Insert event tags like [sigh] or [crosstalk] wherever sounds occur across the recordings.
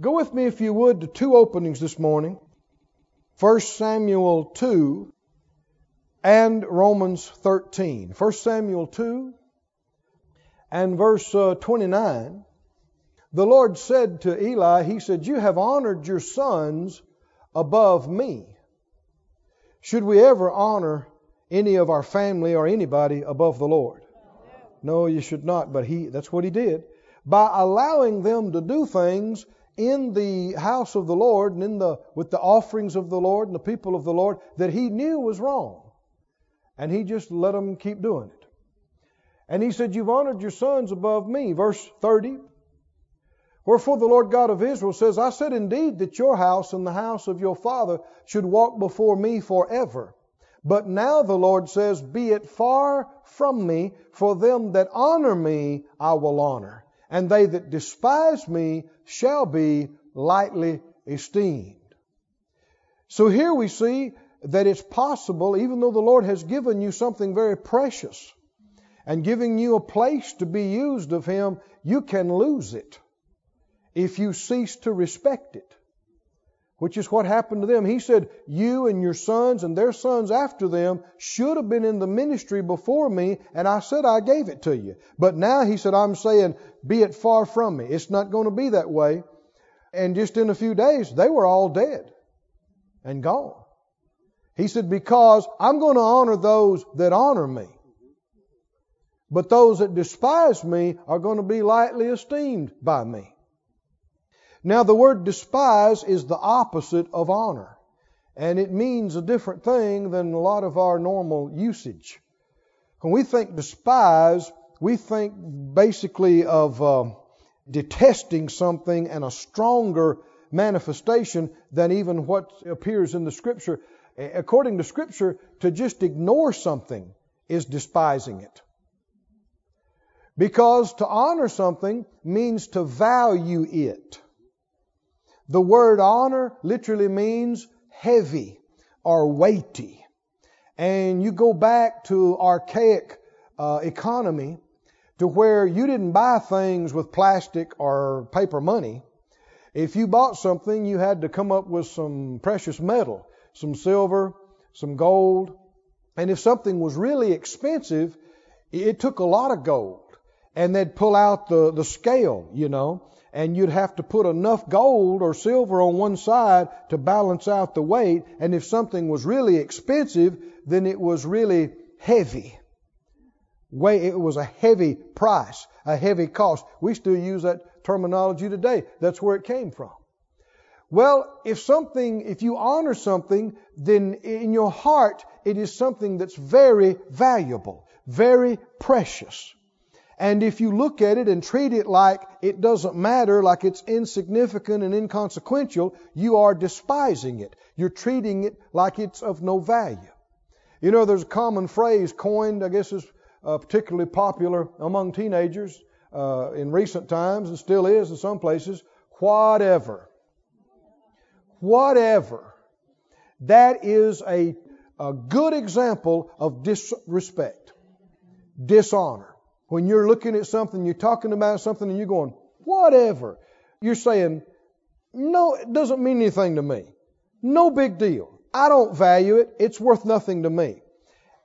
Go with me, if you would, to two openings this morning 1 Samuel 2 and Romans 13. 1 Samuel 2 and verse uh, 29. The Lord said to Eli, He said, You have honored your sons above me. Should we ever honor any of our family or anybody above the Lord? No, you should not, but he that's what he did. By allowing them to do things in the house of the Lord and in the with the offerings of the Lord and the people of the Lord that he knew was wrong. And he just let them keep doing it. And he said, You've honored your sons above me. Verse 30. Wherefore the Lord God of Israel says, I said indeed that your house and the house of your father should walk before me forever. But now the Lord says, Be it far from me, for them that honor me I will honor, and they that despise me shall be lightly esteemed. So here we see that it's possible, even though the Lord has given you something very precious and giving you a place to be used of Him, you can lose it if you cease to respect it. Which is what happened to them. He said, You and your sons and their sons after them should have been in the ministry before me, and I said I gave it to you. But now he said, I'm saying, Be it far from me. It's not going to be that way. And just in a few days, they were all dead and gone. He said, Because I'm going to honor those that honor me. But those that despise me are going to be lightly esteemed by me. Now, the word despise is the opposite of honor, and it means a different thing than a lot of our normal usage. When we think despise, we think basically of uh, detesting something and a stronger manifestation than even what appears in the Scripture. According to Scripture, to just ignore something is despising it. Because to honor something means to value it. The word honor literally means heavy or weighty. And you go back to archaic uh, economy to where you didn't buy things with plastic or paper money. If you bought something, you had to come up with some precious metal, some silver, some gold. And if something was really expensive, it took a lot of gold. And they'd pull out the, the scale, you know and you'd have to put enough gold or silver on one side to balance out the weight. And if something was really expensive, then it was really heavy. It was a heavy price, a heavy cost. We still use that terminology today. That's where it came from. Well, if something, if you honor something, then in your heart it is something that's very valuable, very precious. And if you look at it and treat it like it doesn't matter, like it's insignificant and inconsequential, you are despising it. You're treating it like it's of no value. You know, there's a common phrase coined, I guess is uh, particularly popular among teenagers uh, in recent times and still is in some places whatever. Whatever. That is a, a good example of disrespect, dishonor. When you're looking at something, you're talking about something, and you're going, whatever. You're saying, no, it doesn't mean anything to me. No big deal. I don't value it. It's worth nothing to me.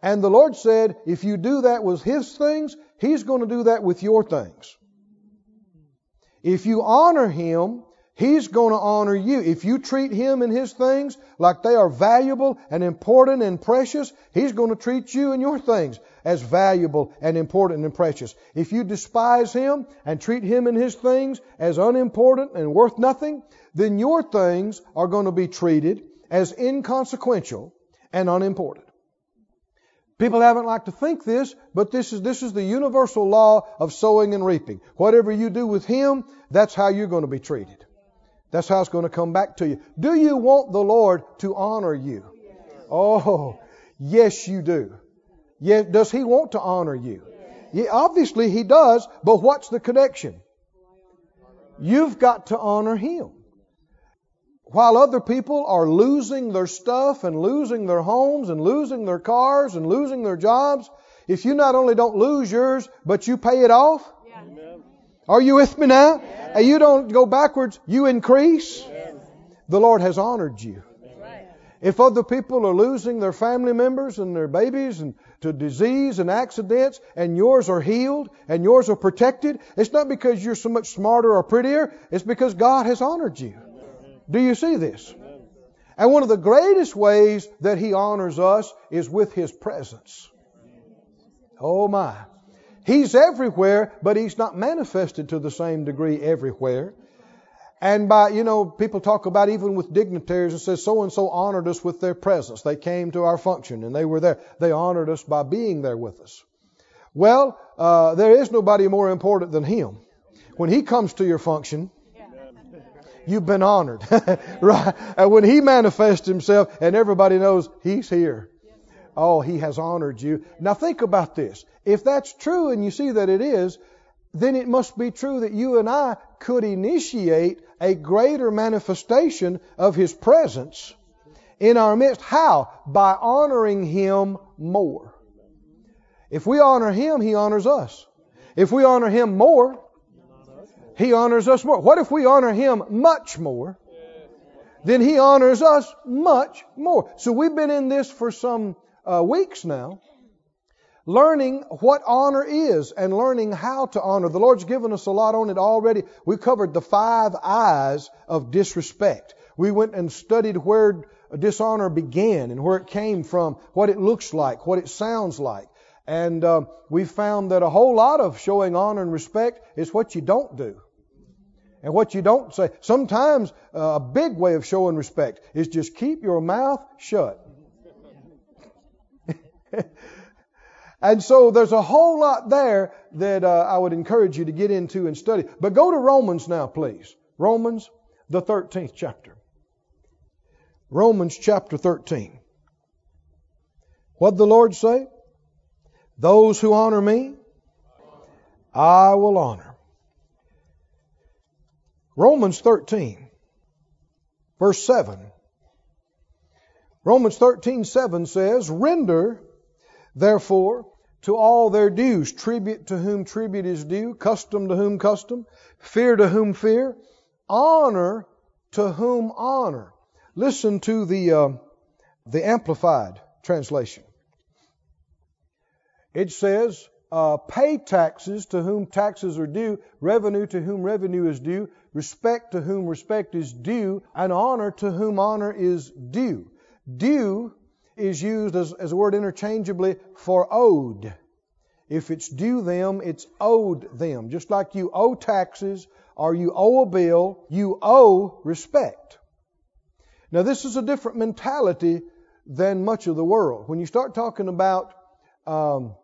And the Lord said, if you do that with His things, He's going to do that with your things. If you honor Him, He's going to honor you. If you treat Him and His things like they are valuable and important and precious, He's going to treat you and your things as valuable and important and precious. If you despise Him and treat Him and His things as unimportant and worth nothing, then your things are going to be treated as inconsequential and unimportant. People haven't liked to think this, but this is, this is the universal law of sowing and reaping. Whatever you do with Him, that's how you're going to be treated. That's how it's going to come back to you. Do you want the Lord to honor you? Oh, yes, you do. Yeah, does he want to honor you? Yeah, obviously he does, but what's the connection? You've got to honor him. While other people are losing their stuff and losing their homes and losing their cars and losing their jobs, if you not only don't lose yours, but you pay it off, Are you with me now? And you don't go backwards, you increase. The Lord has honored you. If other people are losing their family members and their babies and to disease and accidents and yours are healed and yours are protected, it's not because you're so much smarter or prettier, it's because God has honored you. Do you see this? And one of the greatest ways that He honors us is with His presence. Oh my. He's everywhere, but He's not manifested to the same degree everywhere. And by, you know, people talk about even with dignitaries and says so and so honored us with their presence. They came to our function and they were there. They honored us by being there with us. Well, uh, there is nobody more important than Him. When He comes to your function, you've been honored. [laughs] right? And when He manifests Himself and everybody knows He's here. Oh, He has honored you. Now think about this. If that's true and you see that it is, then it must be true that you and I could initiate a greater manifestation of His presence in our midst. How? By honoring Him more. If we honor Him, He honors us. If we honor Him more, He honors us more. What if we honor Him much more? Then He honors us much more. So we've been in this for some uh, weeks now learning what honor is and learning how to honor. The Lord's given us a lot on it already. We covered the five eyes of disrespect. We went and studied where dishonor began and where it came from, what it looks like, what it sounds like. And uh, we found that a whole lot of showing honor and respect is what you don't do. And what you don't say. Sometimes uh, a big way of showing respect is just keep your mouth shut. [laughs] And so there's a whole lot there that uh, I would encourage you to get into and study. But go to Romans now, please. Romans, the 13th chapter. Romans chapter 13. What the Lord say? Those who honor me, I will honor. Romans 13, verse 7. Romans 13, 7 says, Render Therefore, to all their dues, tribute to whom tribute is due, custom to whom custom, fear to whom fear, honor to whom honor. Listen to the uh, the amplified translation. It says, uh, "Pay taxes to whom taxes are due, revenue to whom revenue is due, respect to whom respect is due, and honor to whom honor is due." Due is used as, as a word interchangeably for owed. If it's due them, it's owed them. Just like you owe taxes or you owe a bill, you owe respect. Now, this is a different mentality than much of the world. When you start talking about um,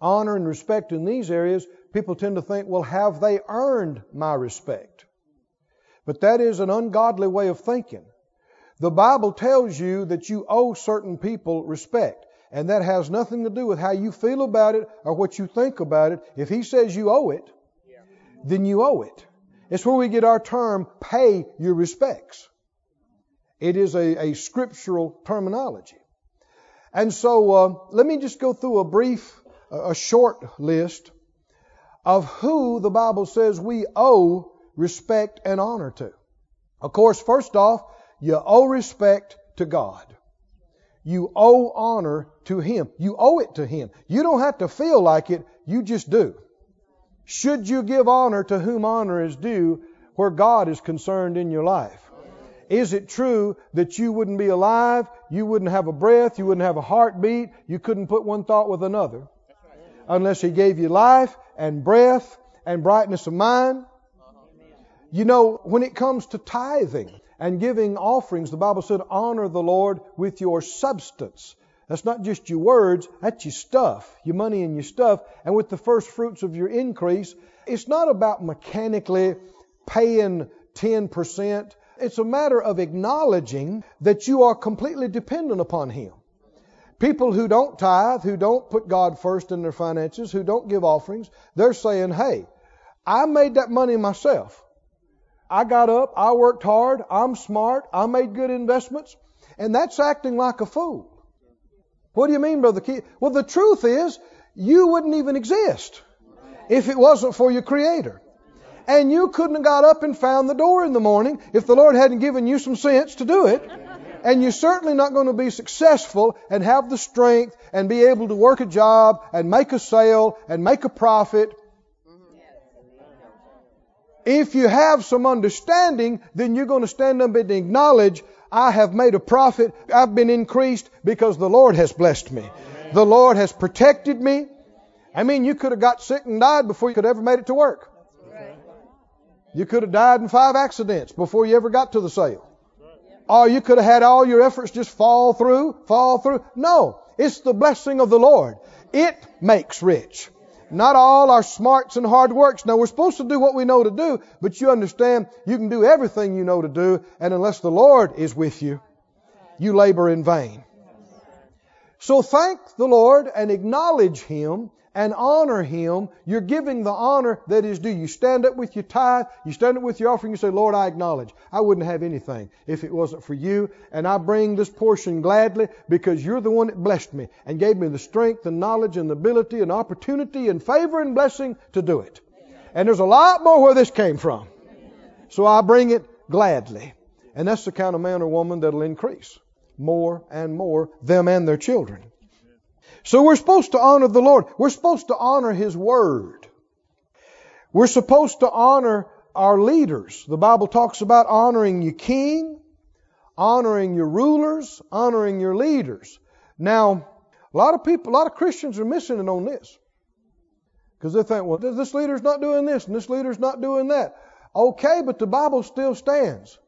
honor and respect in these areas, people tend to think, well, have they earned my respect? But that is an ungodly way of thinking. The Bible tells you that you owe certain people respect. And that has nothing to do with how you feel about it or what you think about it. If He says you owe it, then you owe it. It's where we get our term, pay your respects. It is a, a scriptural terminology. And so, uh, let me just go through a brief, a short list of who the Bible says we owe respect and honor to. Of course, first off, you owe respect to God. You owe honor to Him. You owe it to Him. You don't have to feel like it, you just do. Should you give honor to whom honor is due where God is concerned in your life? Is it true that you wouldn't be alive, you wouldn't have a breath, you wouldn't have a heartbeat, you couldn't put one thought with another? Unless He gave you life and breath and brightness of mind. You know, when it comes to tithing, and giving offerings, the Bible said, honor the Lord with your substance. That's not just your words, that's your stuff, your money and your stuff. And with the first fruits of your increase, it's not about mechanically paying 10%. It's a matter of acknowledging that you are completely dependent upon Him. People who don't tithe, who don't put God first in their finances, who don't give offerings, they're saying, hey, I made that money myself. I got up, I worked hard, I'm smart, I made good investments, and that's acting like a fool. What do you mean, Brother Keith? Well, the truth is, you wouldn't even exist if it wasn't for your Creator. And you couldn't have got up and found the door in the morning if the Lord hadn't given you some sense to do it. And you're certainly not going to be successful and have the strength and be able to work a job and make a sale and make a profit. If you have some understanding, then you're going to stand up and acknowledge, I have made a profit. I've been increased because the Lord has blessed me. The Lord has protected me. I mean, you could have got sick and died before you could ever made it to work. You could have died in five accidents before you ever got to the sale. Or you could have had all your efforts just fall through, fall through. No, it's the blessing of the Lord. It makes rich. Not all our smarts and hard works. Now we're supposed to do what we know to do, but you understand you can do everything you know to do, and unless the Lord is with you, you labor in vain. So thank the Lord and acknowledge Him and honor Him, you're giving the honor that is due. You stand up with your tithe, you stand up with your offering, you say, Lord, I acknowledge. I wouldn't have anything if it wasn't for you, and I bring this portion gladly because you're the one that blessed me and gave me the strength and knowledge and ability and opportunity and favor and blessing to do it. And there's a lot more where this came from. So I bring it gladly. And that's the kind of man or woman that'll increase more and more, them and their children. So we're supposed to honor the Lord. We're supposed to honor His Word. We're supposed to honor our leaders. The Bible talks about honoring your king, honoring your rulers, honoring your leaders. Now, a lot of people, a lot of Christians are missing it on this. Because they think, well, this leader's not doing this and this leader's not doing that. Okay, but the Bible still stands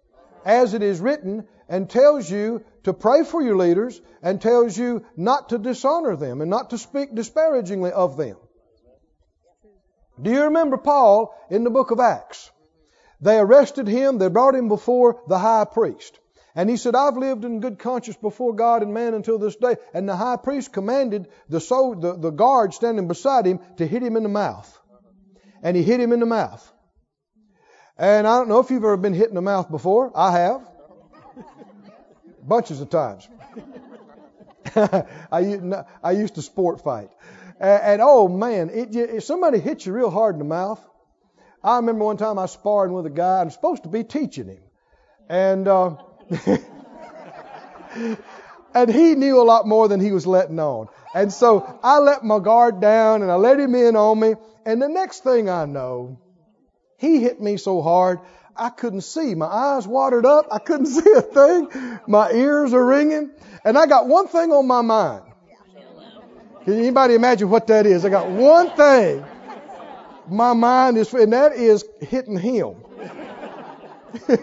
as it is written and tells you to pray for your leaders and tells you not to dishonor them and not to speak disparagingly of them. Do you remember Paul in the book of Acts? They arrested him, they brought him before the high priest. And he said, I've lived in good conscience before God and man until this day. And the high priest commanded the, so, the, the guard standing beside him to hit him in the mouth. And he hit him in the mouth. And I don't know if you've ever been hit in the mouth before. I have bunches of times. [laughs] I, I used to sport fight. And, and oh man, it, if somebody hits you real hard in the mouth, I remember one time I sparring with a guy. I'm supposed to be teaching him, and uh, [laughs] and he knew a lot more than he was letting on. And so I let my guard down and I let him in on me. And the next thing I know, he hit me so hard I couldn't see. My eyes watered up. I couldn't [laughs] see a thing. My ears are ringing. And I got one thing on my mind. Can anybody imagine what that is? I got one thing. My mind is, and that is hitting him. [laughs]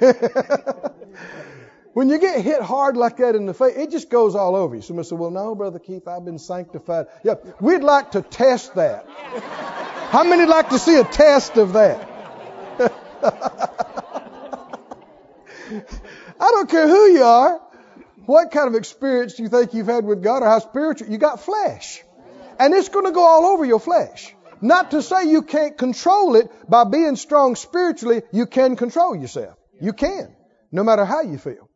when you get hit hard like that in the face, it just goes all over you. Somebody said, Well, no, Brother Keith, I've been sanctified. Yeah, we'd like to test that. How many like to see a test of that? [laughs] I don't care who you are, what kind of experience you think you've had with God or how spiritual, you got flesh. And it's going to go all over your flesh. Not to say you can't control it by being strong spiritually, you can control yourself. You can, no matter how you feel.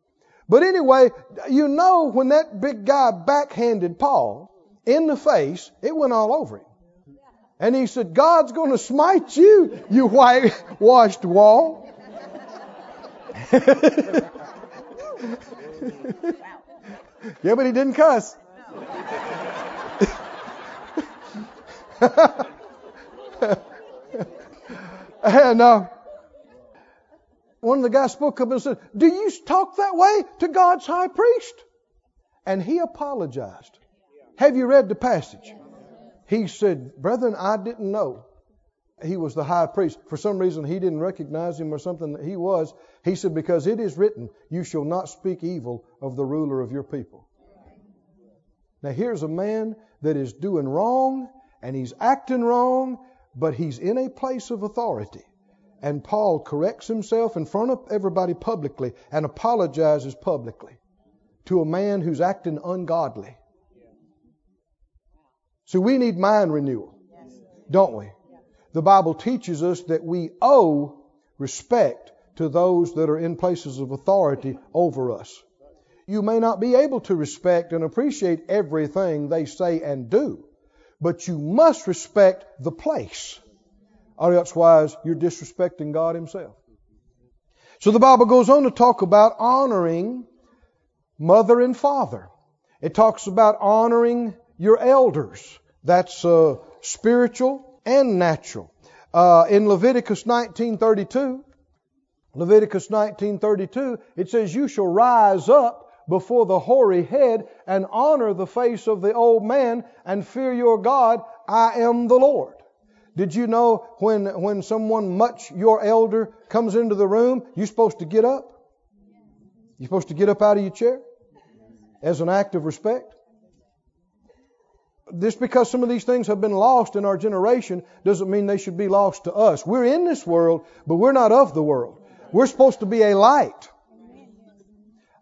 But anyway, you know when that big guy backhanded Paul in the face, it went all over him. And he said, God's going to smite you, you whitewashed wall. [laughs] yeah, but he didn't cuss. [laughs] and uh, one of the guys spoke up and said, Do you talk that way to God's high priest? And he apologized. Have you read the passage? He said, Brethren, I didn't know he was the high priest. For some reason, he didn't recognize him or something that he was. He said, Because it is written, You shall not speak evil of the ruler of your people. Now, here's a man that is doing wrong and he's acting wrong, but he's in a place of authority. And Paul corrects himself in front of everybody publicly and apologizes publicly to a man who's acting ungodly. So we need mind renewal, don't we? The Bible teaches us that we owe respect to those that are in places of authority over us. You may not be able to respect and appreciate everything they say and do, but you must respect the place Otherwise, you're disrespecting God Himself. So the Bible goes on to talk about honoring mother and father. It talks about honoring your elders. That's uh, spiritual and natural. Uh, in Leviticus 19:32, Leviticus 19:32, it says, "You shall rise up before the hoary head and honor the face of the old man and fear your God. I am the Lord." Did you know when when someone much your elder comes into the room, you're supposed to get up? You're supposed to get up out of your chair as an act of respect. Just because some of these things have been lost in our generation doesn't mean they should be lost to us. We're in this world, but we're not of the world. We're supposed to be a light.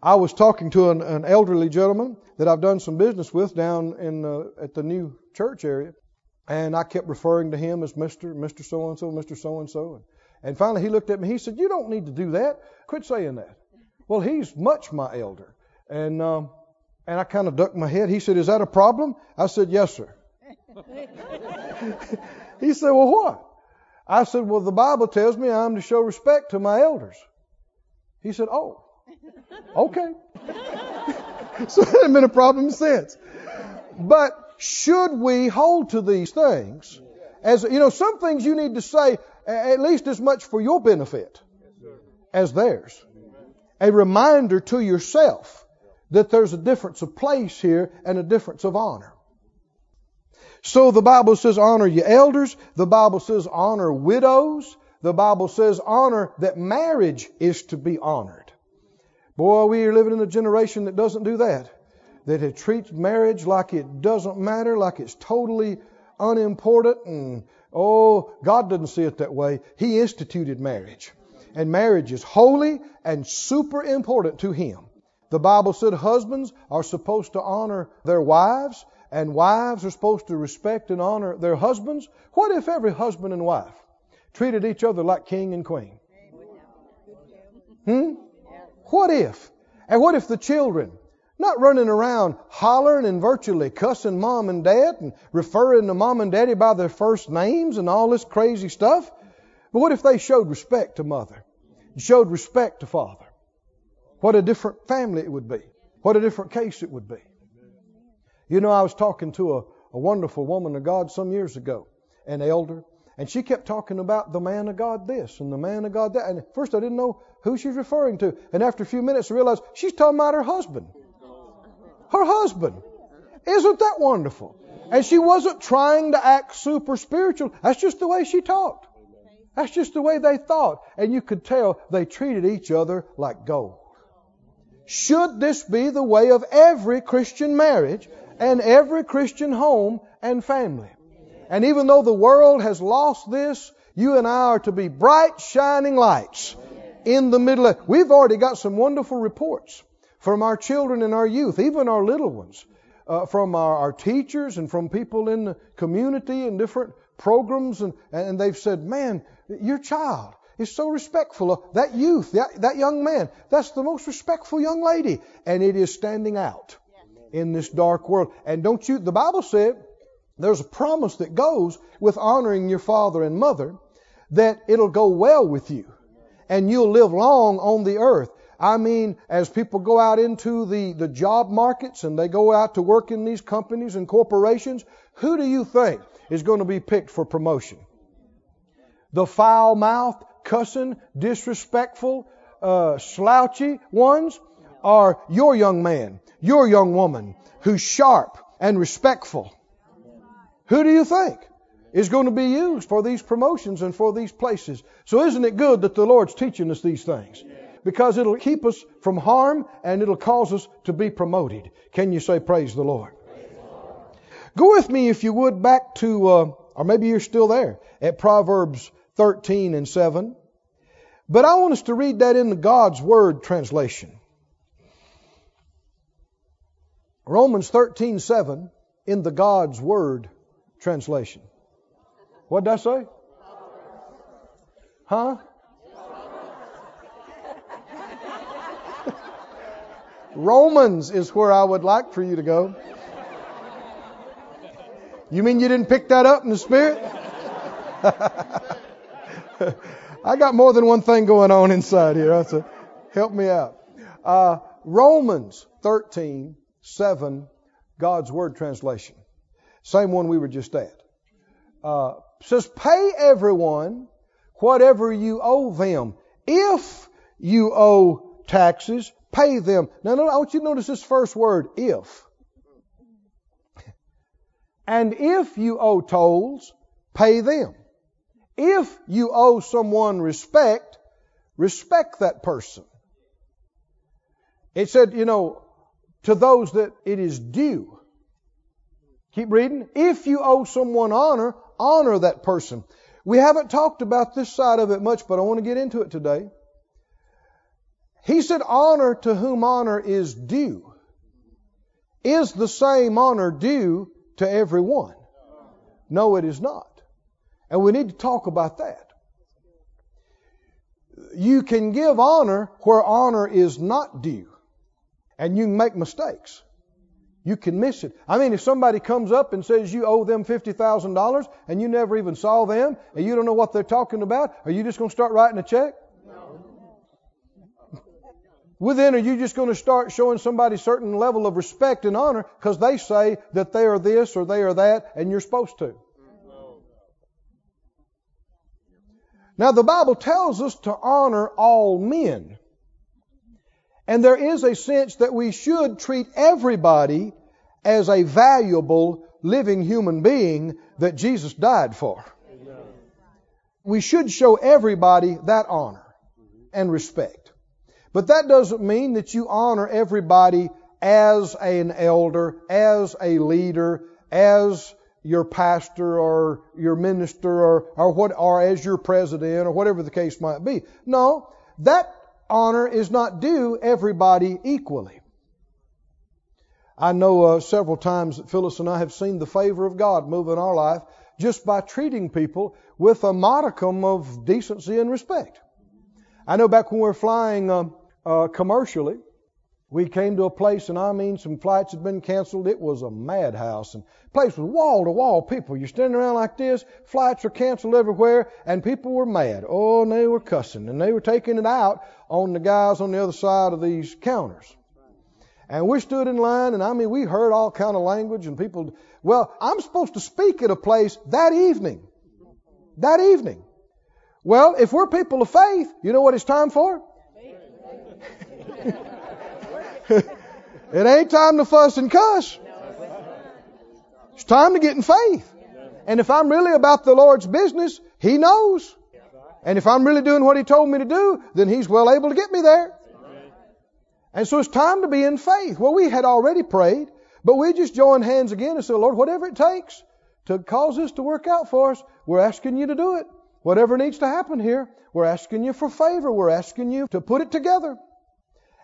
I was talking to an, an elderly gentleman that I've done some business with down in uh, at the new church area, and I kept referring to him as Mr. Mr. So and so, Mr. So and so. And finally he looked at me. He said, "You don't need to do that. Quit saying that." Well, he's much my elder, and um, and I kind of ducked my head. He said, "Is that a problem?" I said, "Yes, sir." [laughs] he said, "Well, what?" I said, "Well, the Bible tells me I'm to show respect to my elders." He said, "Oh, okay." [laughs] so it hasn't been a problem since. But should we hold to these things? As you know, some things you need to say at least as much for your benefit as theirs. A reminder to yourself that there's a difference of place here and a difference of honor. So the Bible says honor your elders. The Bible says honor widows. The Bible says honor that marriage is to be honored. Boy, we are living in a generation that doesn't do that. That it treats marriage like it doesn't matter, like it's totally unimportant. And oh, God doesn't see it that way. He instituted marriage. And marriage is holy and super important to Him. The Bible said husbands are supposed to honor their wives, and wives are supposed to respect and honor their husbands. What if every husband and wife treated each other like king and queen? Hmm? What if? And what if the children, not running around hollering and virtually cussing mom and dad and referring to mom and daddy by their first names and all this crazy stuff? But what if they showed respect to mother, showed respect to father? What a different family it would be. What a different case it would be. You know, I was talking to a, a wonderful woman of God some years ago, an elder, and she kept talking about the man of God this and the man of God that. And at first I didn't know who she's referring to. And after a few minutes I realized she's talking about her husband. Her husband. Isn't that wonderful? And she wasn't trying to act super spiritual. That's just the way she talked. That's just the way they thought. And you could tell they treated each other like gold. Should this be the way of every Christian marriage and every Christian home and family? And even though the world has lost this, you and I are to be bright, shining lights in the middle of. We've already got some wonderful reports from our children and our youth, even our little ones, uh, from our, our, teachers and from people in the community and different programs, and, and they've said, "Man, your child is so respectful of that youth, that, that young man. That's the most respectful young lady. And it is standing out in this dark world. And don't you, the Bible said, there's a promise that goes with honoring your father and mother that it'll go well with you and you'll live long on the earth. I mean, as people go out into the, the job markets and they go out to work in these companies and corporations, who do you think is going to be picked for promotion? The foul mouthed, cussing, disrespectful, uh, slouchy ones are your young man, your young woman who's sharp and respectful. Who do you think is going to be used for these promotions and for these places? So isn't it good that the Lord's teaching us these things? Because it'll keep us from harm and it'll cause us to be promoted. Can you say praise the Lord? Go with me, if you would, back to, uh, or maybe you're still there, at Proverbs 13 and 7. But I want us to read that in the God's Word translation. Romans 13, 7 in the God's Word translation. What did I say? Huh? Romans is where I would like for you to go. You mean you didn't pick that up in the Spirit? [laughs] [laughs] I got more than one thing going on inside here. So help me out. Uh, Romans 13, 7, God's Word translation. Same one we were just at. Uh, says, pay everyone whatever you owe them. If you owe taxes, pay them. Now, I want you to notice this first word, if. And if you owe tolls, pay them. If you owe someone respect, respect that person. It said, you know, to those that it is due. Keep reading. If you owe someone honor, honor that person. We haven't talked about this side of it much, but I want to get into it today. He said, honor to whom honor is due. Is the same honor due to everyone? No, it is not. And we need to talk about that. You can give honor where honor is not due. And you make mistakes. You can miss it. I mean, if somebody comes up and says you owe them $50,000 and you never even saw them and you don't know what they're talking about, are you just going to start writing a check? Well, then, are you just going to start showing somebody a certain level of respect and honor because they say that they are this or they are that and you're supposed to? Now, the Bible tells us to honor all men. And there is a sense that we should treat everybody as a valuable living human being that Jesus died for. We should show everybody that honor and respect. But that doesn't mean that you honor everybody as an elder, as a leader, as your pastor or your minister or, or what or as your president or whatever the case might be. No, that honor is not due everybody equally. I know uh, several times that Phyllis and I have seen the favor of God move in our life just by treating people with a modicum of decency and respect. I know back when we were flying uh, uh, commercially, we came to a place, and I mean, some flights had been canceled. It was a madhouse, and the place was wall to wall people. You're standing around like this, flights are canceled everywhere, and people were mad. Oh, and they were cussing, and they were taking it out on the guys on the other side of these counters. And we stood in line, and I mean, we heard all kind of language, and people. Well, I'm supposed to speak at a place that evening. That evening. Well, if we're people of faith, you know what it's time for? [laughs] [laughs] it ain't time to fuss and cuss. It's time to get in faith. And if I'm really about the Lord's business, He knows. And if I'm really doing what He told me to do, then He's well able to get me there. And so it's time to be in faith. Well, we had already prayed, but we just joined hands again and said, Lord, whatever it takes to cause this to work out for us, we're asking you to do it. Whatever needs to happen here, we're asking you for favor. We're asking you to put it together.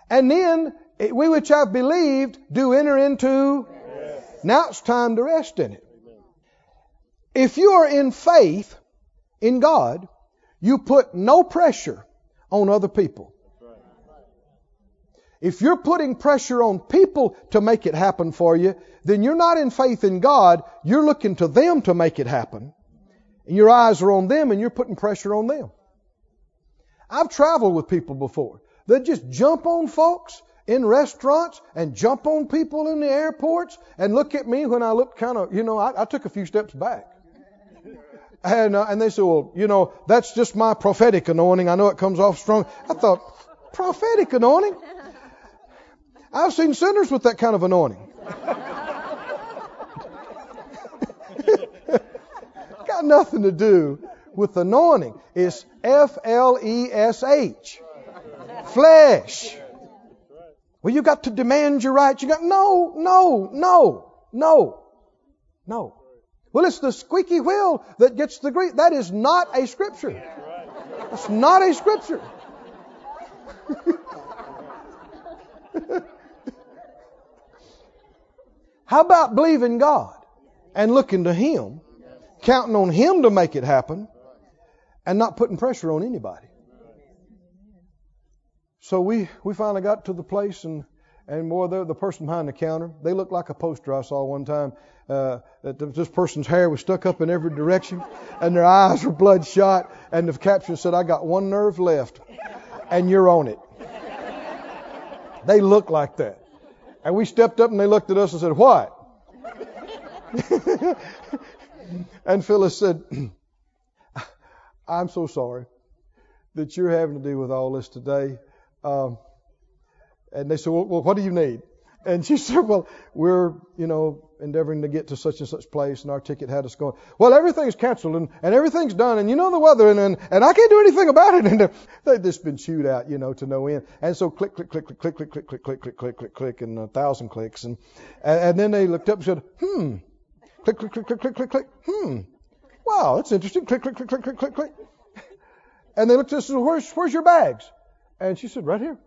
And then we which have believed do enter into. Yes. Now it's time to rest in it. If you are in faith in God, you put no pressure on other people. If you're putting pressure on people to make it happen for you, then you're not in faith in God. You're looking to them to make it happen. And your eyes are on them and you're putting pressure on them. I've traveled with people before. They just jump on folks in restaurants and jump on people in the airports and look at me when I look kind of, you know, I, I took a few steps back. And, uh, and they said, well, you know, that's just my prophetic anointing. I know it comes off strong. I thought, prophetic anointing? I've seen sinners with that kind of anointing. [laughs] Got nothing to do with anointing. It's F L E S H. Flesh. Well, you got to demand your rights. You got, no, no, no, no, no. Well, it's the squeaky wheel that gets the grease. That is not a scripture. That's not a scripture. [laughs] How about believing God and looking to Him, counting on Him to make it happen, and not putting pressure on anybody? So we, we finally got to the place and, And boy, the, the person behind the counter, they looked like a poster I saw one time. Uh, that this person's hair was stuck up in every direction, [laughs] and their eyes were bloodshot. And the caption said, "I got one nerve left, and you're on it." They looked like that. And we stepped up and they looked at us and said, What? [laughs] and Phyllis said, I'm so sorry that you're having to deal with all this today. Um, and they said, well, well, what do you need? And she said, well, we're, you know, endeavoring to get to such and such place, and our ticket had us going. Well, everything's canceled, and, and everything's done, and you know the weather, and, and, and I can't do anything about it. And they've just been chewed out, you know, to no end. And so click, click, click, click, click, click, click, click, click, click, click, click, click, and a thousand clicks. And, and then they looked up and said, hmm, click, click, click, click, click, click, click, hmm, wow, that's interesting. Click, click, click, click, click, click, click. And they looked at us and said, where's, where's your bags? And she said, right here.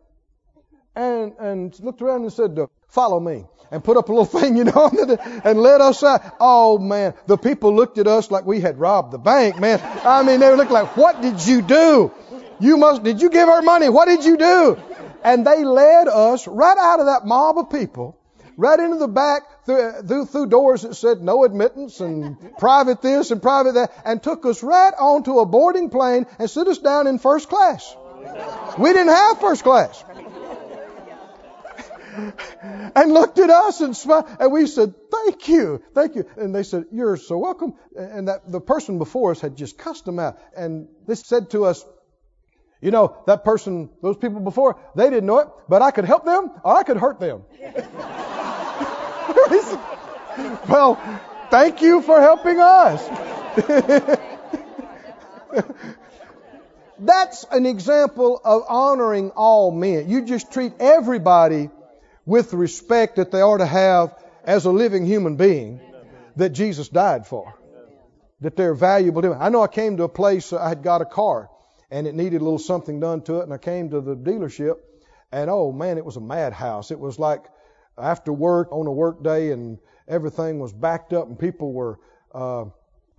And, and looked around and said, follow me. And put up a little [laughs] thing, you know, [laughs] and let us out. Oh man, the people looked at us like we had robbed the bank, man. I mean, they looked like, what did you do? You must, did you give her money? What did you do? And they led us right out of that mob of people, right into the back through, uh, through, through doors that said no admittance and private this and private that, and took us right onto a boarding plane and sit us down in first class. We didn't have first class. and looked at us and smiled. And we said, thank you, thank you. And they said, you're so welcome. And that the person before us had just cussed them out. And this said to us, you know, that person, those people before, they didn't know it, but I could help them or I could hurt them. [laughs] well, thank you for helping us. [laughs] That's an example of honoring all men. You just treat everybody with the respect that they ought to have as a living human being that Jesus died for. That they're valuable to him. I know I came to a place, I had got a car and it needed a little something done to it, and I came to the dealership and oh man, it was a madhouse. It was like after work on a work day and everything was backed up and people were, uh,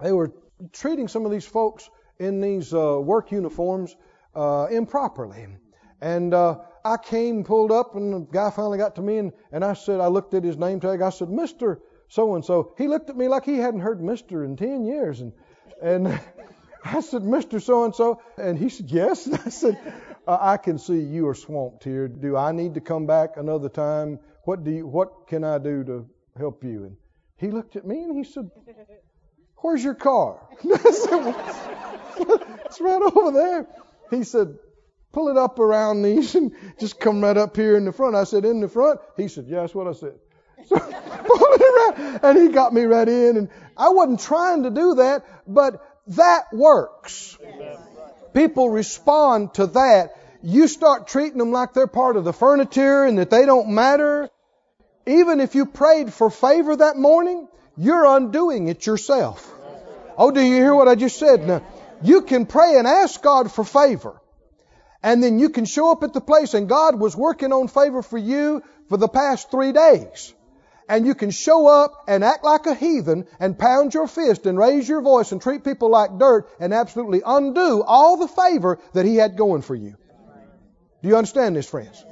they were treating some of these folks in these uh, work uniforms uh, improperly. And uh, I came, pulled up, and the guy finally got to me, and, and I said, I looked at his name tag. I said, Mr. So and so. He looked at me like he hadn't heard Mr. in 10 years. And, and [laughs] I said, Mr. So and so. And he said, Yes. And [laughs] I said, I can see you are swamped here. Do I need to come back another time? What do you, what can I do to help you? And he looked at me and he said, Where's your car? [laughs] I said, It's right over there. He said, pull it up around these [laughs] and just come right up here in the front. I said, in the front? He said, yeah, that's what I said. [laughs] So pull it around. And he got me right in. And I wasn't trying to do that, but that works. People respond to that. You start treating them like they're part of the furniture and that they don't matter. Even if you prayed for favor that morning, you're undoing it yourself. Oh, do you hear what I just said? Now, you can pray and ask God for favor. And then you can show up at the place and God was working on favor for you for the past three days. And you can show up and act like a heathen and pound your fist and raise your voice and treat people like dirt and absolutely undo all the favor that He had going for you. Do you understand this, friends?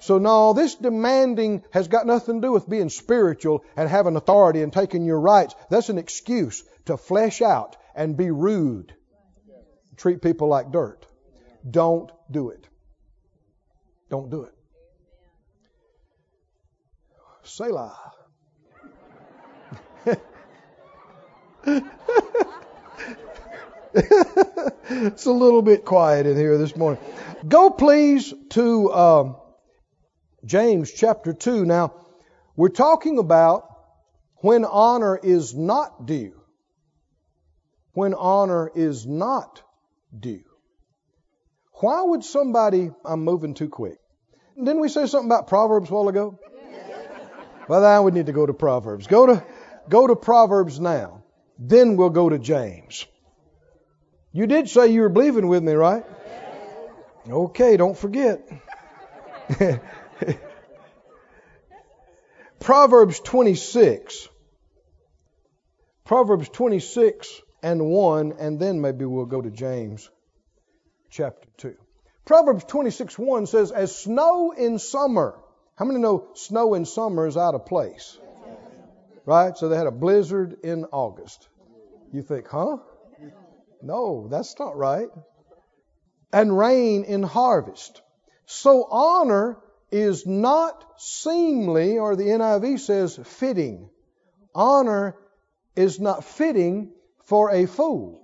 So no, this demanding has got nothing to do with being spiritual and having authority and taking your rights. That's an excuse to flesh out and be rude. Treat people like dirt. Don't do it. Don't do it. Selah. [laughs] it's a little bit quiet in here this morning. Go please to um, James chapter 2. Now, we're talking about when honor is not due. When honor is not due. Why would somebody, I'm moving too quick. Didn't we say something about Proverbs a while ago? [laughs] Well, now we need to go to Proverbs. Go to, go to Proverbs now. Then we'll go to James. You did say you were believing with me, right? Okay, don't forget. [laughs] Proverbs 26. Proverbs 26 and 1, and then maybe we'll go to James chapter 2. Proverbs 26 1 says, As snow in summer. How How many know snow in summer is out of place? Right? So they had a blizzard in August. You think, huh? No, that's not right. And rain in harvest. So honor is not seemly, or the NIV says fitting. Honor is not fitting for a fool.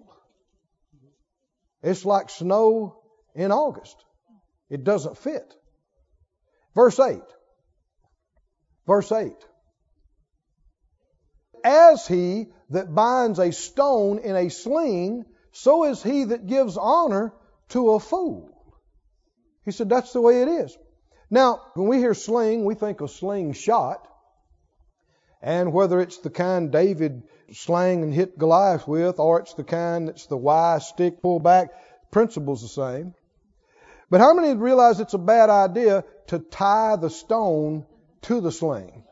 It's like snow in August. It doesn't fit. Verse 8. Verse 8. As he that binds a stone in a sling, so is he that gives honor to a fool. He said that's the way it is. Now, when we hear sling, we think of slingshot. And whether it's the kind David slang and hit Goliath with, or it's the kind that's the Y stick pull back, principle's the same. But how many realize it's a bad idea to tie the stone to the sling?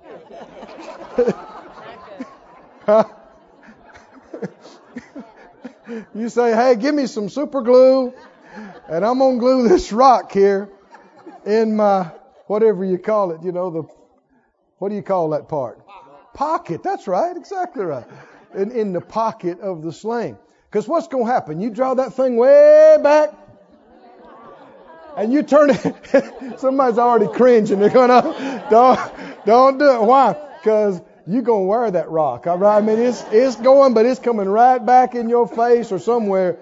[laughs] you say, hey, give me some super glue, and I'm going to glue this rock here in my, whatever you call it, you know, the, what do you call that part? Pocket. That's right, exactly right. In, in the pocket of the sling. Because what's going to happen? You draw that thing way back, and you turn it. [laughs] somebody's already cringing. They're going to, don't, don't do it. Why? Because you're going to wear that rock. All right? I mean, it's, it's going, but it's coming right back in your face or somewhere.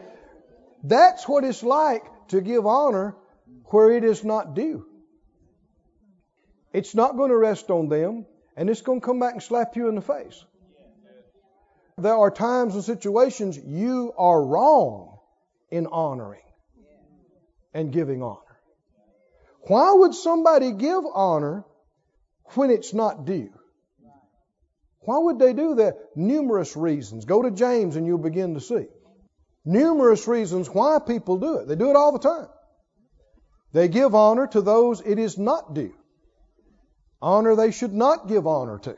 That's what it's like to give honor where it is not due. It's not going to rest on them, and it's going to come back and slap you in the face. There are times and situations you are wrong in honoring and giving honor. Why would somebody give honor when it's not due? Why would they do that? Numerous reasons. Go to James and you'll begin to see. Numerous reasons why people do it. They do it all the time. They give honor to those it is not due. Honor they should not give honor to.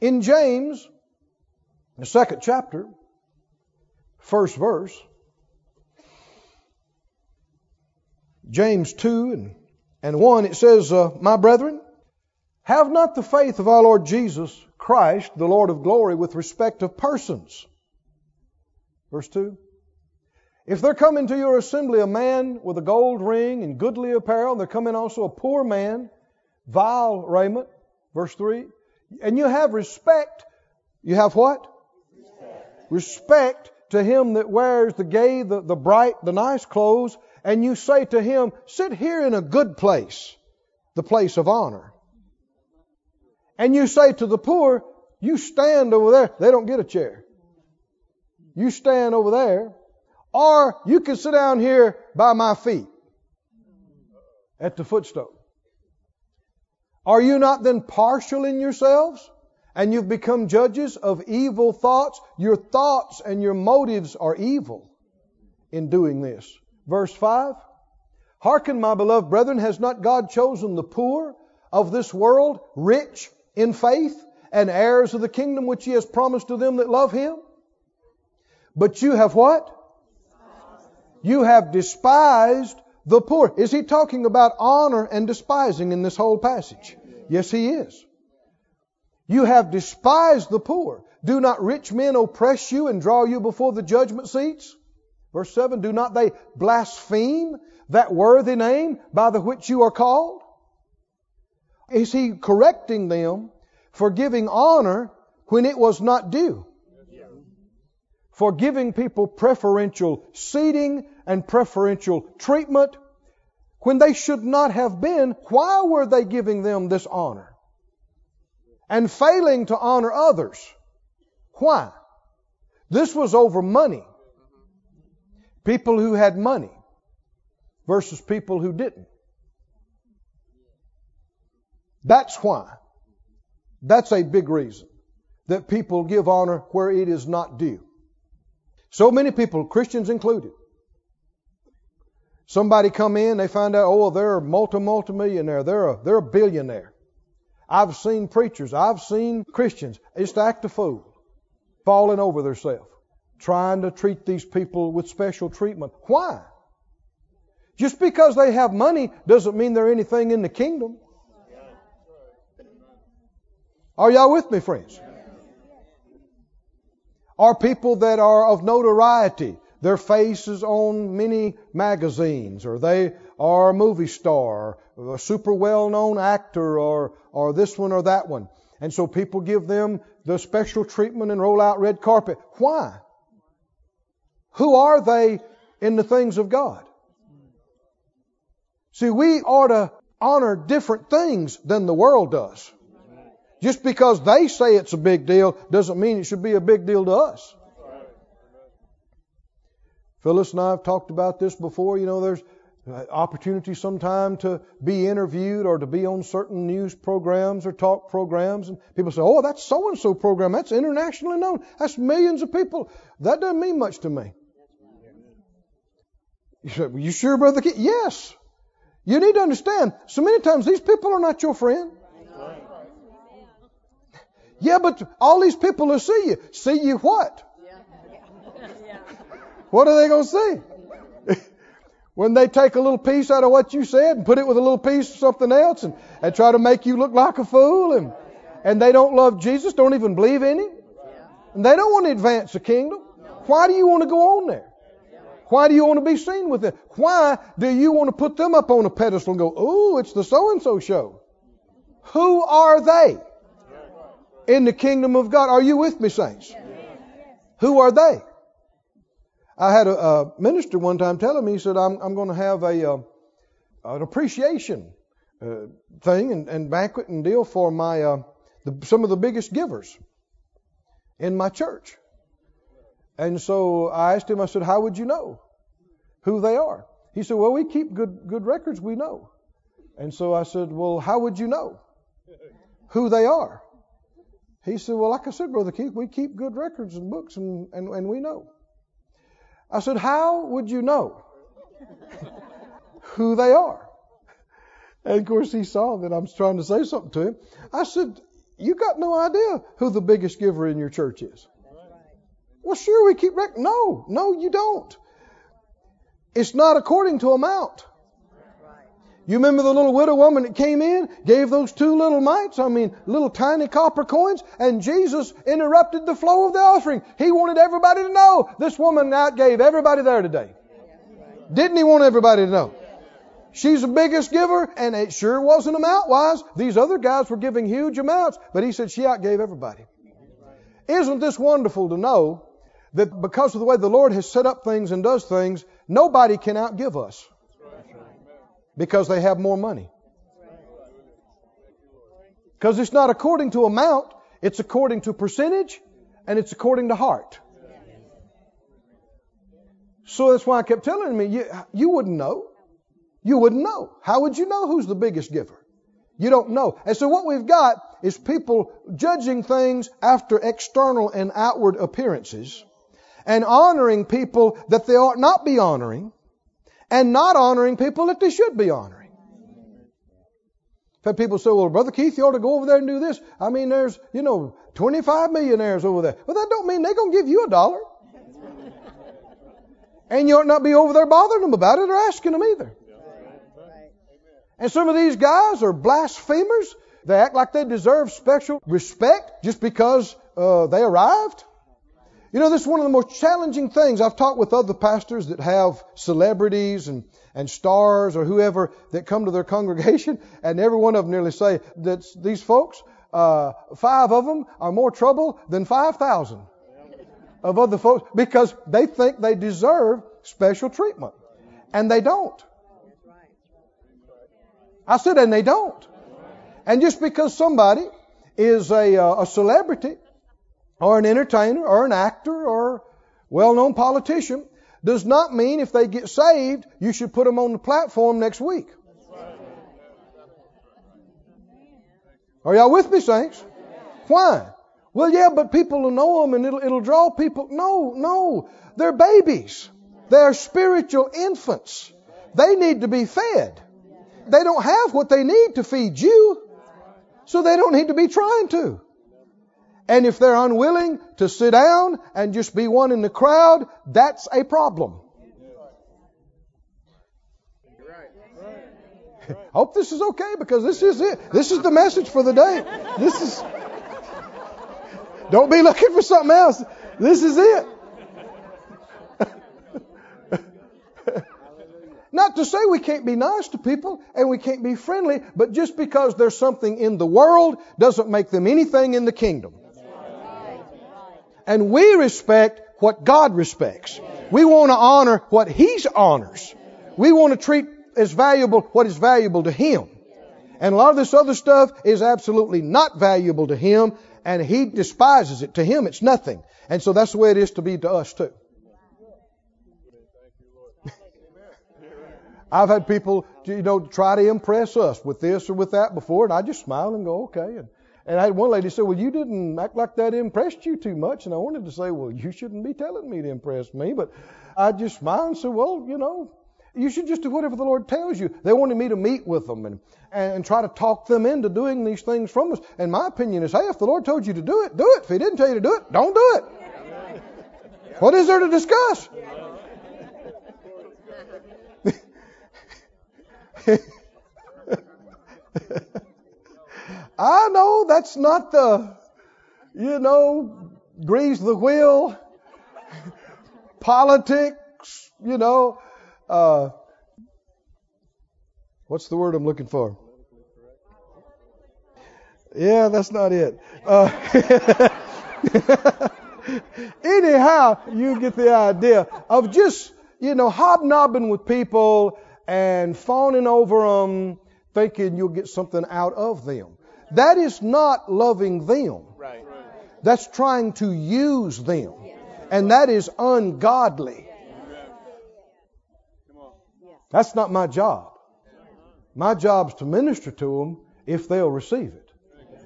In James, the second chapter, first verse, James 2 and, and 1, it says, uh, My brethren, have not the faith of our Lord Jesus Christ, the Lord of glory, with respect of persons. Verse 2. If there come into your assembly a man with a gold ring and goodly apparel, and there come in also a poor man, vile raiment, verse 3, and you have respect, you have what? Respect, respect to him that wears the gay, the, the bright, the nice clothes, and you say to him, Sit here in a good place, the place of honor. And you say to the poor, You stand over there. They don't get a chair. You stand over there or you can sit down here by my feet at the footstool. Are you not then partial in yourselves? And you've become judges of evil thoughts? Your thoughts and your motives are evil in doing this. Verse 5 Hearken, my beloved brethren, has not God chosen the poor of this world rich in faith and heirs of the kingdom which he has promised to them that love him? But you have what? You have despised the poor. Is he talking about honor and despising in this whole passage? Yes, he is. You have despised the poor. Do not rich men oppress you and draw you before the judgment seats? Verse 7 Do not they blaspheme that worthy name by the which you are called? Is he correcting them for giving honor when it was not due? for giving people preferential seating and preferential treatment when they should not have been. Why were they giving them this honor? And failing to honor others. Why? This was over money. People who had money versus people who didn't. That's why. That's a big reason that people give honor where it is not due. So many people, Christians included. Somebody come in, they find out, oh, they're a multi multimillionaire, they're a they're a billionaire. I've seen preachers, I've seen Christians just act a fool, falling over themselves, trying to treat these people with special treatment. Why? Just because they have money doesn't mean they're anything in the kingdom. Are y'all with me, friends? Are people that are of notoriety. Their face is on many magazines, or they are a movie star, or a super well known actor, or, or this one or that one. And so people give them the special treatment and roll out red carpet. Why? Who are they in the things of God? See, we ought to honor different things than the world does. Just because they say it's a big deal doesn't mean it should be a big deal to us. Phyllis and I have talked about this before. You know, there's uh, opportunity sometime to be interviewed or to be on certain news programs or talk programs and people say, oh, that's so and so program. That's internationally known. That's millions of people. That doesn't mean much to me. You said, well, you sure, Brother Keith? Yes. You need to understand, so many times these people are not your friend. Yeah, but all these people will see you. See you what? What are they going to see? when they take a little piece out of what you said and put it with a little piece of something else and, and try to make you look like a fool and, and they don't love Jesus, don't even believe in Him, and they don't want to advance the kingdom, why do you want to go on there? Why do you want to be seen with it? Why do you want to put them up on a pedestal and go, oh, it's the so and so show? Who are they in the kingdom of God? Are you with me, saints? Who are they? I had a, a minister one time telling me, he said, I'm, I'm going to have a, uh, an appreciation uh, thing and, and, banquet and deal for my uh, the, some of the biggest givers in my church. And so I asked him, I said, How would you know who they are? He said, Well, we keep good, good records, we know. And so I said, Well, how would you know who they are? He said, Well, like I said, Brother Keith, we keep good records and books and, and, and we know. I said, How would you know who they are? And of course, he saw that I was trying to say something to him. I said, You got no idea who the biggest giver in your church is. Well, sure, we keep rec- No, no, you don't. It's not according to amount. You remember the little widow woman that came in, gave those two little mites, I mean, little tiny copper coins, and Jesus interrupted the flow of the offering. He wanted everybody to know this woman outgave everybody there today. Didn't he want everybody to know? She's the biggest giver, and it sure wasn't amount wise. These other guys were giving huge amounts, but he said she outgave everybody. Isn't this wonderful to know that because of the way the Lord has set up things and does things, nobody can outgive us? Because they have more money. Because it's not according to amount, it's according to percentage and it's according to heart. So that's why I kept telling me, you, you wouldn't know. You wouldn't know. How would you know who's the biggest giver? You don't know. And so what we've got is people judging things after external and outward appearances and honoring people that they ought not be honoring and not honoring people that they should be honoring. Had people say, well, Brother Keith, you ought to go over there and do this. I mean, there's, you know, 25 millionaires over there. Well, that don't mean they're going to give you a dollar. and you ought not be over there bothering them about it or asking them either. And some of these guys are blasphemers. They act like they deserve special respect just because uh, they arrived. You know, this is one of the most challenging things. I've talked with other pastors that have celebrities and, and stars or whoever that come to their [laughs] congregation, and every one of them nearly say that these folks, uh, five of them are more trouble than 5,000 of other folks because they think they deserve special treatment. And they don't. I said, and they don't. And just because somebody is a, uh, a celebrity or an entertainer or an actor or well-known politician does not mean if they get saved, you should put them on the platform next week. Are y'all with me, saints? Why? Well, yeah, but people will know them and it'll, it'll draw people. No, no. They're babies. They're spiritual infants. They need to be fed. They don't have what they need to feed you. So they don't need to be trying to. And if they're unwilling to sit down and just be one in the crowd, that's a problem. [laughs] Hope this is okay because this is it. This is the message for the day. This is Don't be looking for something else. This is it. [laughs] Not to say we can't be nice to people and we can't be friendly, but just because there's something in the world doesn't make them anything in the kingdom. And we respect what God respects. We want to honor what He honors. We want to treat as valuable what is valuable to Him. And a lot of this other stuff is absolutely not valuable to Him, and He despises it. To Him, it's nothing. And so that's the way it is to be to us, too. [laughs] I've had people, you know, try to impress us with this or with that before, and I just smile and go, okay. And, and I had one lady say, well, you didn't act like that impressed you too much. And I wanted to say, well, you shouldn't be telling me to impress me. But I just smiled and said, well, you know, you should just do whatever the Lord tells you. They wanted me to meet with them and, and try to talk them into doing these things from us. And my opinion is, hey, if the Lord told you to do it, do it. If He didn't tell you to do it, don't do it. What is there to discuss? [laughs] I know that's not the, you know, grease the wheel, [laughs] politics, you know, uh, what's the word I'm looking for? Yeah, that's not it. Uh, [laughs] anyhow, you get the idea of just, you know, hobnobbing with people and fawning over them, thinking you'll get something out of them. That is not loving them. Right. That's trying to use them. And that is ungodly. That's not my job. My job is to minister to them if they'll receive it.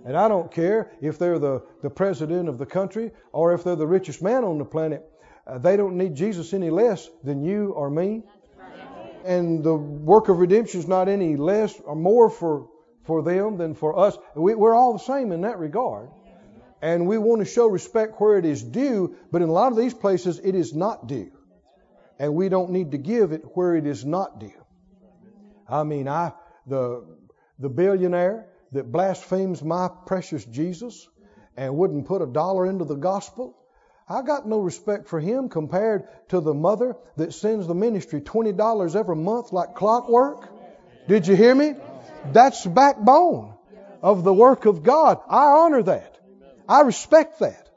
And I don't care if they're the, the president of the country or if they're the richest man on the planet. Uh, they don't need Jesus any less than you or me. And the work of redemption is not any less or more for, for them than for us. We, we're all the same in that regard. And we want to show respect where it is due, but in a lot of these places it is not due and we don't need to give it where it is not due. I mean, I the the billionaire that blasphemes my precious Jesus and wouldn't put a dollar into the gospel, I got no respect for him compared to the mother that sends the ministry $20 every month like clockwork. Did you hear me? That's the backbone of the work of God. I honor that. I respect that.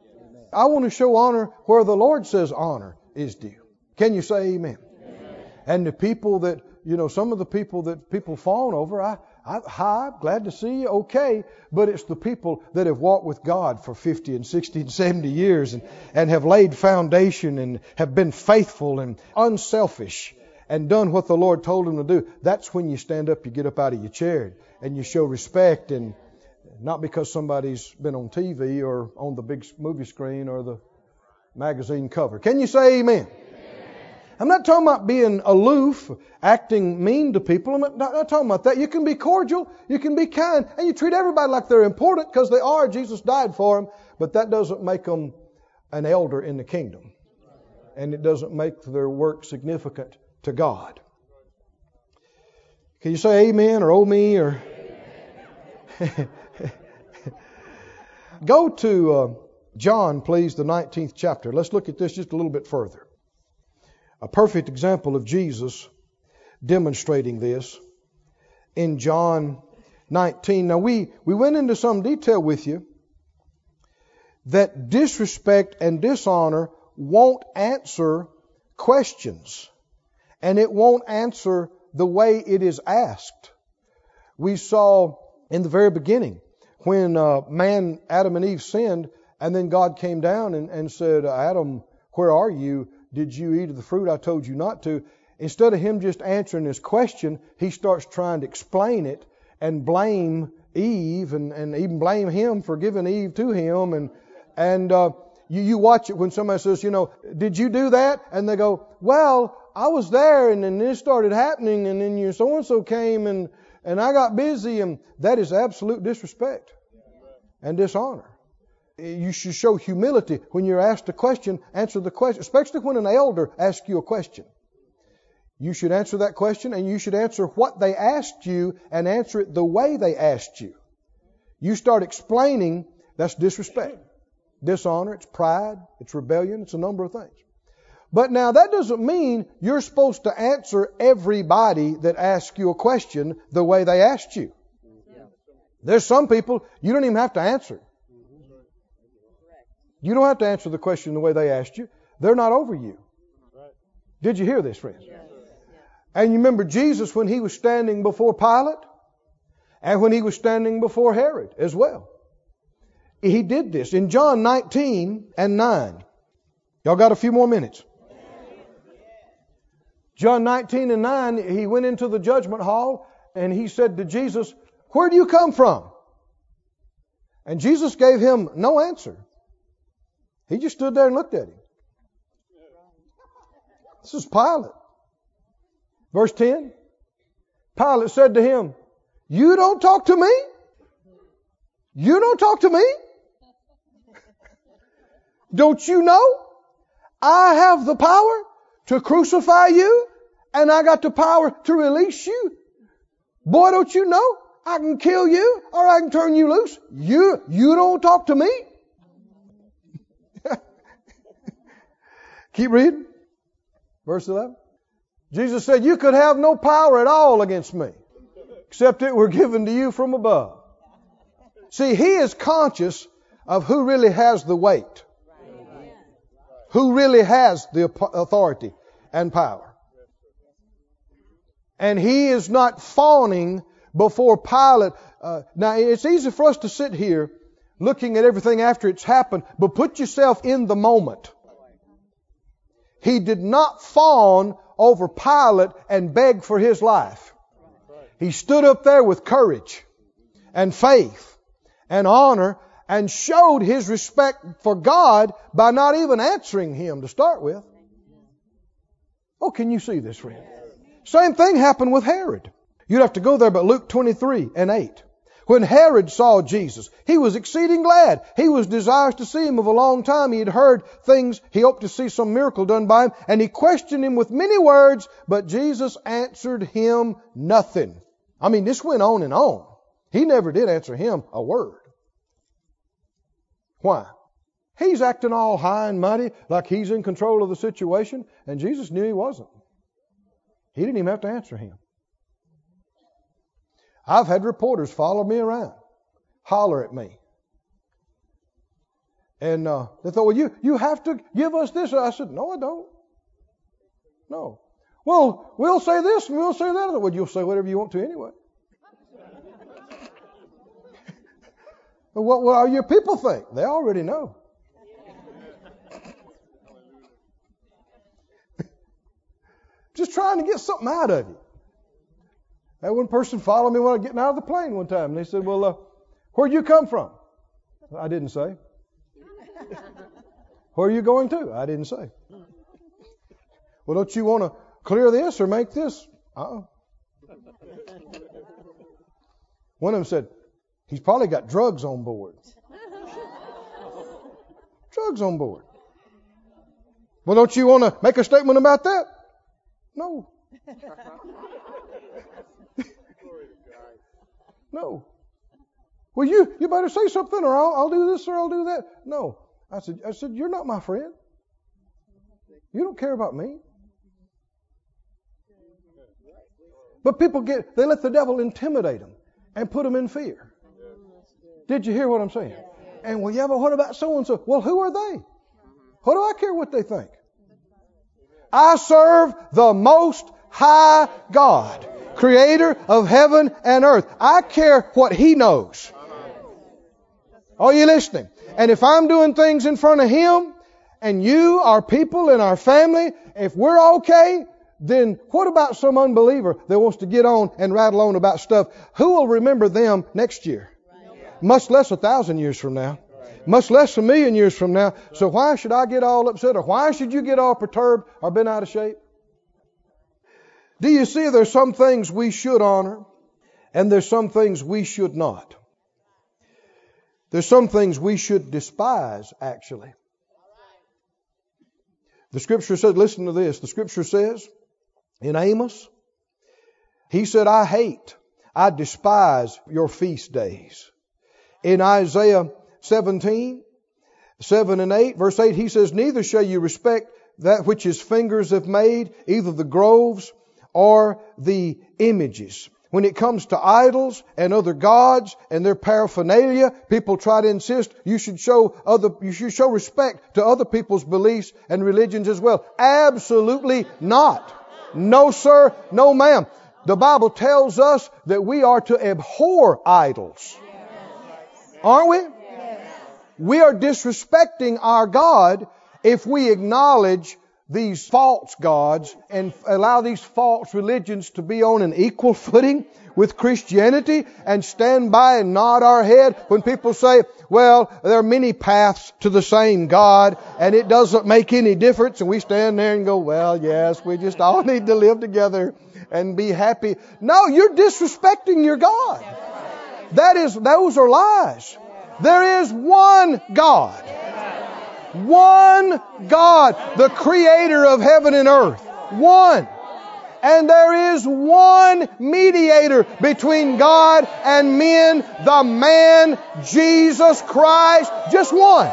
I want to show honor where the Lord says honor is due. Can you say amen? amen? And the people that, you know, some of the people that people fawn over, I, I, hi, glad to see you, okay. But it's the people that have walked with God for 50 and 60 and 70 years and, and have laid foundation and have been faithful and unselfish and done what the Lord told them to do. That's when you stand up, you get up out of your chair and you show respect and not because somebody's been on TV or on the big movie screen or the magazine cover. Can you say amen? I'm not talking about being aloof, acting mean to people. I'm not, not, talking about that. You can be cordial, you can be kind, and you treat everybody like they're important because they are. Jesus died for them, but that doesn't make them an elder in the kingdom. And it doesn't make their work significant to God. Can you say amen or oh me or. [laughs] Go to uh, John, please, the 19th chapter. Let's look at this just a little bit further a perfect example of Jesus demonstrating this in John 19. Now, we, we went into some detail with you that disrespect and dishonor won't answer questions, and it won't answer the way it is asked. We saw in the very beginning when uh, man, Adam and Eve sinned, and then God came down and, and said, Adam, where are you? Did you eat of the fruit I told you not to? Instead of him just answering his question, he starts trying to explain it and blame Eve and, and even blame him for giving Eve to him. And, and uh, you, you watch it when somebody says, you know, did you do that? And they go, well, I was there and then this started happening and then your so and so came and, and I got busy. And that is absolute disrespect and dishonor you should show humility when you're asked a question. Answer the question, especially when an elder asks you a question. You should answer that question and you should answer what they asked you and answer it the way they asked you. You start explaining, that's disrespect. dishonor, it's pride, it's rebellion, it's a number of things. But now that doesn't mean you're supposed to answer everybody that asks you a question the way they asked you. There's some people you don't even have to answer. You don't have to answer the question the way they asked you. They're not over you. Did you hear this, friends? And you remember Jesus when he was standing before Pilate and when he was standing before Herod as well. He did this in John 19 and 9. Y'all got a few more minutes. John 19 and 9, he went into the judgment hall and he said to Jesus, Where do you come from? And Jesus gave him no answer. He just stood there and looked at him. This is Pilate. Verse 10 Pilate said to him, You don't talk to me? You don't talk to me? Don't you know I have the power to crucify you and I got the power to release you? Boy, don't you know I can kill you or I can turn you loose? You, you don't talk to me? [laughs] Keep reading. Verse 11. Jesus said, You could have no power at all against me, except it were given to you from above. See, he is conscious of who really has the weight, who really has the authority and power. And he is not fawning before Pilate. Uh, now, it's easy for us to sit here looking at everything after it's happened, but put yourself in the moment. He did not fawn over Pilate and beg for his life. He stood up there with courage and faith and honor and showed his respect for God by not even answering him to start with. Oh, can you see this, friend? Same thing happened with Herod. You'd have to go there, but Luke 23 and 8. When Herod saw Jesus, he was exceeding glad. He was desirous to see him of a long time. He had heard things. He hoped to see some miracle done by him. And he questioned him with many words, but Jesus answered him nothing. I mean, this went on and on. He never did answer him a word. Why? He's acting all high and mighty, like he's in control of the situation, and Jesus knew he wasn't. He didn't even have to answer him. I've had reporters follow me around, holler at me. And uh, they thought, well, you, you have to give us this. I said, no, I don't. No. Well, we'll say this and we'll say that. Well, you'll say whatever you want to anyway. What, what your people think? They already know. [laughs] Just trying to get something out of you. That one person followed me when I was getting out of the plane one time. And they said, Well, uh, where'd you come from? I didn't say. [laughs] Where are you going to? I didn't say. [laughs] Well, don't you want to clear this or make this? Uh-uh. One of them said, He's probably got drugs on board. drugs on board. Well, don't you want to make a statement about that? No. No. Well, you, you better say something or I'll, I'll do this or I'll do that. No. I said, I said, you're not my friend. You don't care about me. But people get, they let the devil intimidate them and put them in fear. Did you hear what I'm saying? And well, yeah, but what about so and so? Well, who are they? What do I care what they think? I serve the most high God creator of heaven and earth. I care what he knows. Are you listening? And if I'm doing things in front of him, and you, our people, and our family, if we're okay, then what about some unbeliever that wants to get on and rattle on about stuff? Who will remember them next year? Much less a thousand years from now. Much less a million years from now. So why should I get all upset or why should you get all perturbed or been out of shape? Do you see there's some things we should honor and there's some things we should not? There's some things we should despise, actually. The scripture said, listen to this. The scripture says in Amos, he said, I hate, I despise your feast days. In Isaiah 17, 7 and 8, verse 8, he says, Neither shall you respect that which his fingers have made, either the groves or the images. When it comes to idols and other gods and their paraphernalia, people try to insist you should show other, you should show respect to other people's beliefs and religions as well. Absolutely not. No sir, no ma'am. The Bible tells us that we are to abhor idols. Aren't we? We are disrespecting our God if we acknowledge these false gods and allow these false religions to be on an equal [laughs] footing with Christianity and stand by and nod our head when people say, well, there are many paths to the same God and it doesn't make any difference and we stand there and go, well, yes, we just all [laughs] need to live together and be happy. No, you're disrespecting your God. That is, those are lies. There is one God. One God, the creator of heaven and earth. One. And there is one mediator between God and men, the man Jesus Christ. Just one.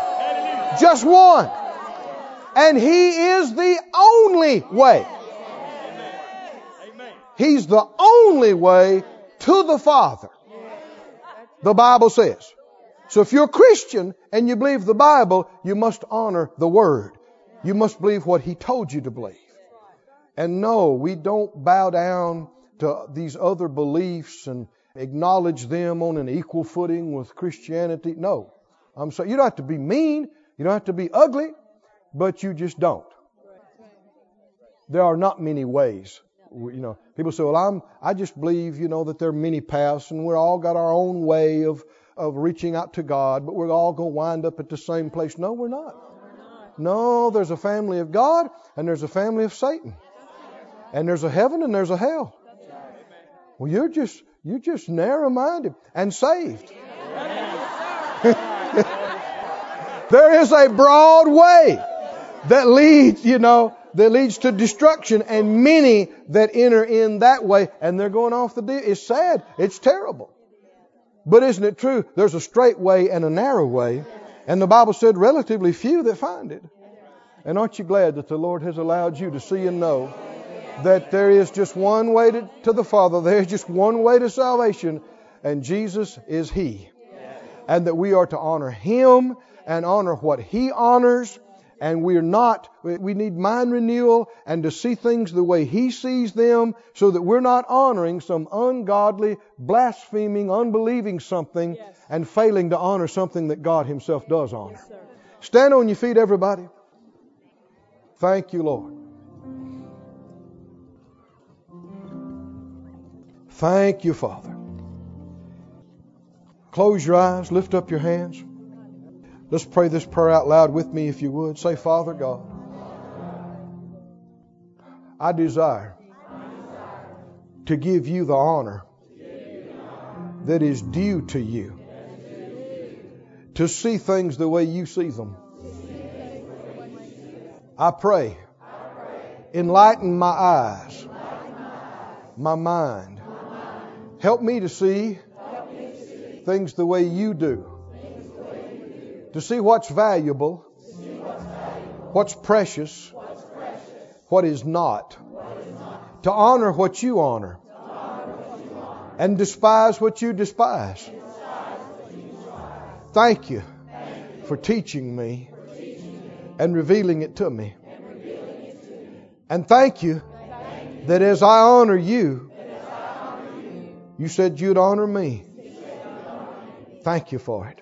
Just one. And He is the only way. He's the only way to the Father. The Bible says. So if you're a Christian and you believe the Bible, you must honor the Word. You must believe what He told you to believe. And no, we don't bow down to these other beliefs and acknowledge them on an equal footing with Christianity. No. I'm sorry. You don't have to be mean. You don't have to be ugly, but you just don't. There are not many ways. You know, people say, well, I'm, I just believe, you know, that there are many paths and we're all got our own way of, of reaching out to God, but we're all going to wind up at the same place. No, we're not. No, there's a family of God and there's a family of Satan. And there's a heaven and there's a hell. Well, you're just you're just narrow-minded and saved. [laughs] there is a broad way that leads, you know, that leads to destruction, and many that enter in that way, and they're going off the deal. It's sad. It's terrible. But isn't it true? There's a straight way and a narrow way. And the Bible said relatively few that find it. And aren't you glad that the Lord has allowed you to see and know that there is just one way to, to the Father, there's just one way to salvation, and Jesus is He. And that we are to honor Him and honor what He honors and we're not, we need mind renewal and to see things the way He sees them so that we're not honoring some ungodly, blaspheming, unbelieving something yes. and failing to honor something that God Himself does honor. Yes, Stand on your feet, everybody. Thank you, Lord. Thank you, Father. Close your eyes, lift up your hands. Let's pray this prayer out loud with me if you would. Say, Father God, I desire to give you the honor that is due to you, to see things the way you see them. I pray, enlighten my eyes, my mind. Help me to see things the way you do to see what's valuable, what's, precious, what is not, to honor what you honor, and despise what you despise. Thank you for teaching me and revealing it to me. And thank you that as I honor you, you said you'd honor me. Thank you for it.